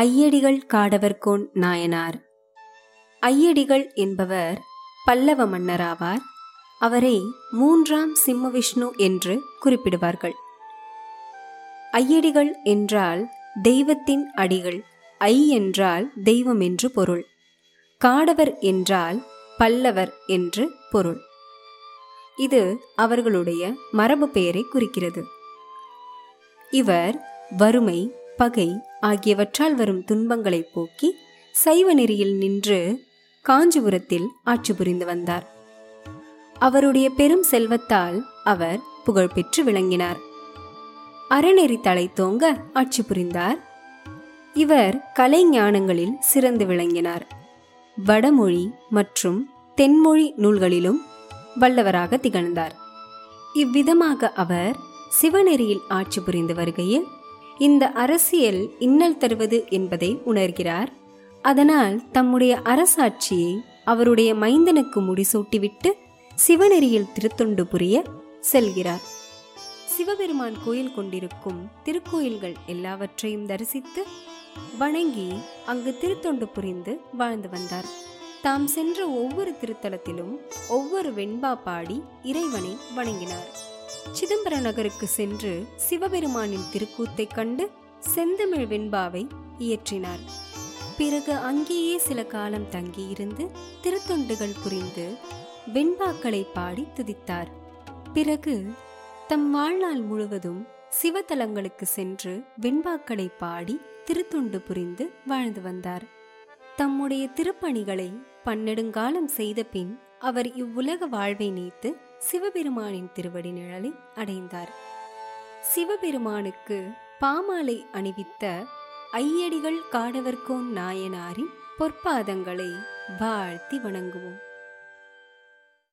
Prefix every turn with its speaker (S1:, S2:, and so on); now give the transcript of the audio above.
S1: ஐயடிகள் காடவர்கோன் நாயனார். ஐயடிகள் என்பவர் பல்லவ மன்னராவார். அவரை மூன்றாம் சிம்ம விஷ்ணு என்று குறிப்பிடுவார்கள். ஐயடிகள் என்றால் தெய்வத்தின் அடிகள் ஐ என்றால் தெய்வம் என்று பொருள். காடவர் என்றால் பல்லவர் என்று பொருள். இது அவர்களுடைய மரபு பெயரை குறிக்கிறது. இவர் வறுமை பகை ஆகியவற்றால் வரும் துன்பங்களை போக்கி சைவ நெறியில் நின்று காஞ்சிபுரத்தில் ஆட்சி புரிந்து வந்தார். அவருடைய பெரும் செல்வத்தால் அவர் புகழ்பெற்று விளங்கினார். அறநெறி தலை தோங்க ஆட்சி புரிந்தார். இவர் கலை ஞானங்களில் சிறந்து விளங்கினார். வடமொழி மற்றும் தென்மொழி நூல்களிலும் வல்லவராக திகழ்ந்தார். இவ்விதமாக அவர் சிவநெறியில் ஆட்சி புரிந்து வருகையில் இந்த அரசியல் இன்னல் தருவது என்பதை உணர்கிறார். அதனால் தம்முடைய அரசாட்சியை அவருடைய மைந்தனுக்கு முடிசூட்டிவிட்டு சிவநெறியில் திருத்தொண்டு புரிய செல்கிறார். சிவபெருமான் கோயில் கொண்டிருக்கும் திருக்கோயில்கள் எல்லாவற்றையும் தரிசித்து வணங்கி அங்கு திருத்தொண்டு புரிந்து வாழ்ந்து வந்தார். தாம் சென்ற ஒவ்வொரு திருத்தலத்திலும் ஒவ்வொரு வெண்பா பாடி இறைவனை வணங்கினார். சிதம்பர நகருக்கு சென்று சிவபெருமானின் திருக்கூத்தை கண்டு செந்தமிழ் வெண்பாவை இயற்றினார். பிறகு அங்கேயே சில காலம் தங்கியிருந்து திருத்தொண்டுகள் புரிந்து வெண்பாக்களை பாடி துதித்தார். பிறகு தம் வாழ்நாள் முழுவதும் சிவத்தலங்களுக்கு சென்று வெண்பாக்களை பாடி திருத்தொண்டு புரிந்து வாழ்ந்து வந்தார். தம்முடைய திருப்பணிகளை பன்னெடுங்காலம் செய்த பின் அவர் இவ்வுலக வாழ்வை நீத்து சிவபெருமானின் திருவடி நிழலை அடைந்தார். சிவபெருமானுக்கு பாமாலை அணிவித்த ஐயடிகள் காடவர்கோன் நாயனாரின் பொற்பாதங்களை வாழ்த்தி வணங்குவோம்.